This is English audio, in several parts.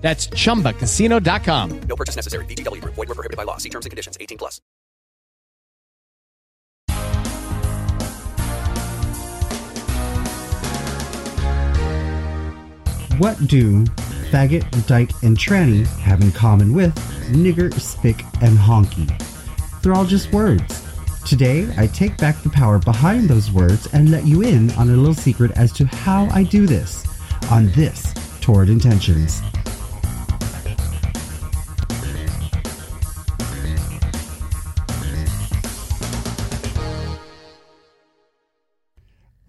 That's chumbacasino.com. No purchase necessary. VGW Group. Void were prohibited by law. See terms and conditions. 18 plus. What do faggot, dyke, and tranny have in common with nigger, spick, and honky? They're all just words. Today, I take back the power behind those words and let you in on a little secret as to how I do this on this Toward Intentions.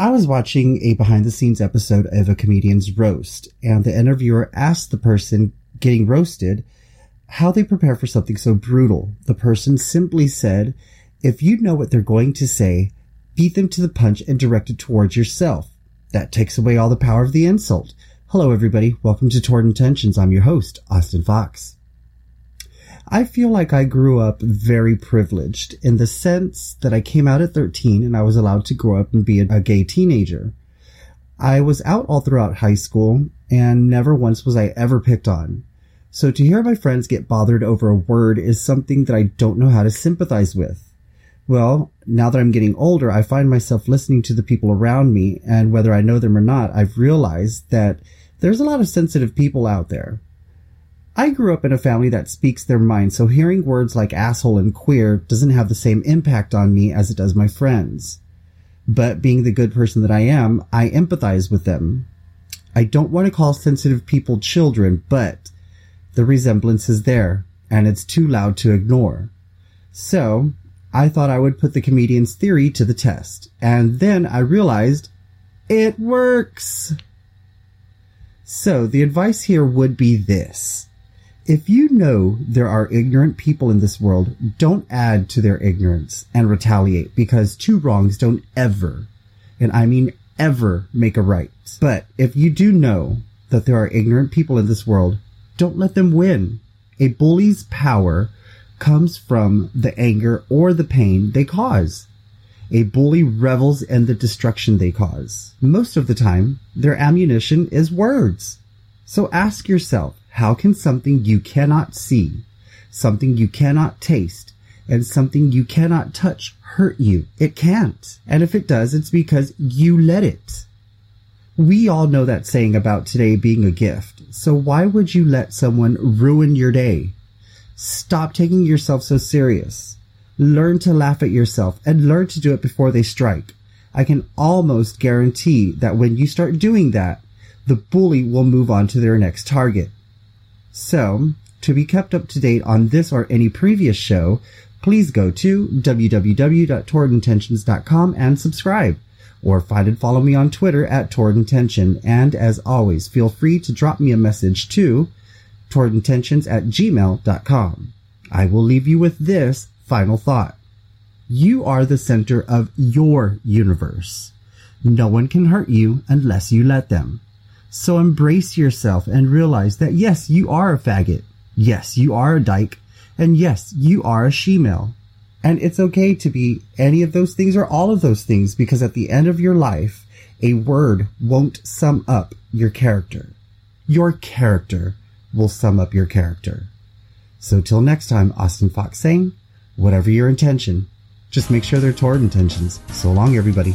I was watching a behind the scenes episode of a comedian's roast, and the interviewer asked the person getting roasted how they prepare for something so brutal. The person simply said, if you know what they're going to say, beat them to the punch and direct it towards yourself. That takes away all the power of the insult. Hello, everybody. Welcome to Toward Intentions. I'm your host, Austin Fox. I feel like I grew up very privileged in the sense that I came out at 13 and I was allowed to grow up and be a, gay teenager. I was out all throughout high school and never once was I ever picked on. So to hear my friends get bothered over a word is something that I don't know how to sympathize with. Well, now that I'm getting older, I find myself listening to the people around me and whether I know them or not, I've realized that there's a lot of sensitive people out there. I grew up in a family that speaks their mind, so hearing words like asshole and queer doesn't have the same impact on me as it does my friends. But being the good person that I am, I empathize with them. I don't want to call sensitive people children, but the resemblance is there, and it's too loud to ignore. So, I thought I would put the comedian's theory to the test, and then I realized it works! So, the advice here would be this. If you know there are ignorant people in this world, don't add to their ignorance and retaliate because two wrongs don't ever, and I mean ever, make a right. But if you do know that there are ignorant people in this world, don't let them win. A bully's power comes from the anger or the pain they cause. A bully revels in the destruction they cause. Most of the time, their ammunition is words. So ask yourself, how can something you cannot see, something you cannot taste, and something you cannot touch hurt you? It can't. And if it does, it's because you let it. We all know that saying about today being a gift. So why would you let someone ruin your day? Stop taking yourself so serious. Learn to laugh at yourself and learn to do it before they strike. I can almost guarantee that when you start doing that, the bully will move on to their next target. So, to be kept up to date on this or any previous show, please go to www.towardintentions.com and subscribe. Or find and follow me on Twitter at Toward And as always, feel free to drop me a message to towardintentions at gmail.com. I will leave you with this final thought. You are the center of your universe. No one can hurt you unless you let them. So embrace yourself and realize that yes, you are a faggot. Yes, you are a dyke. And yes, you are a she-male. And it's okay to be any of those things or all of those things because at the end of your life, a word won't sum up your character. Your character will sum up your character. So till next time, Austin Fox saying, whatever your intention, just make sure they're toward intentions. So long, everybody.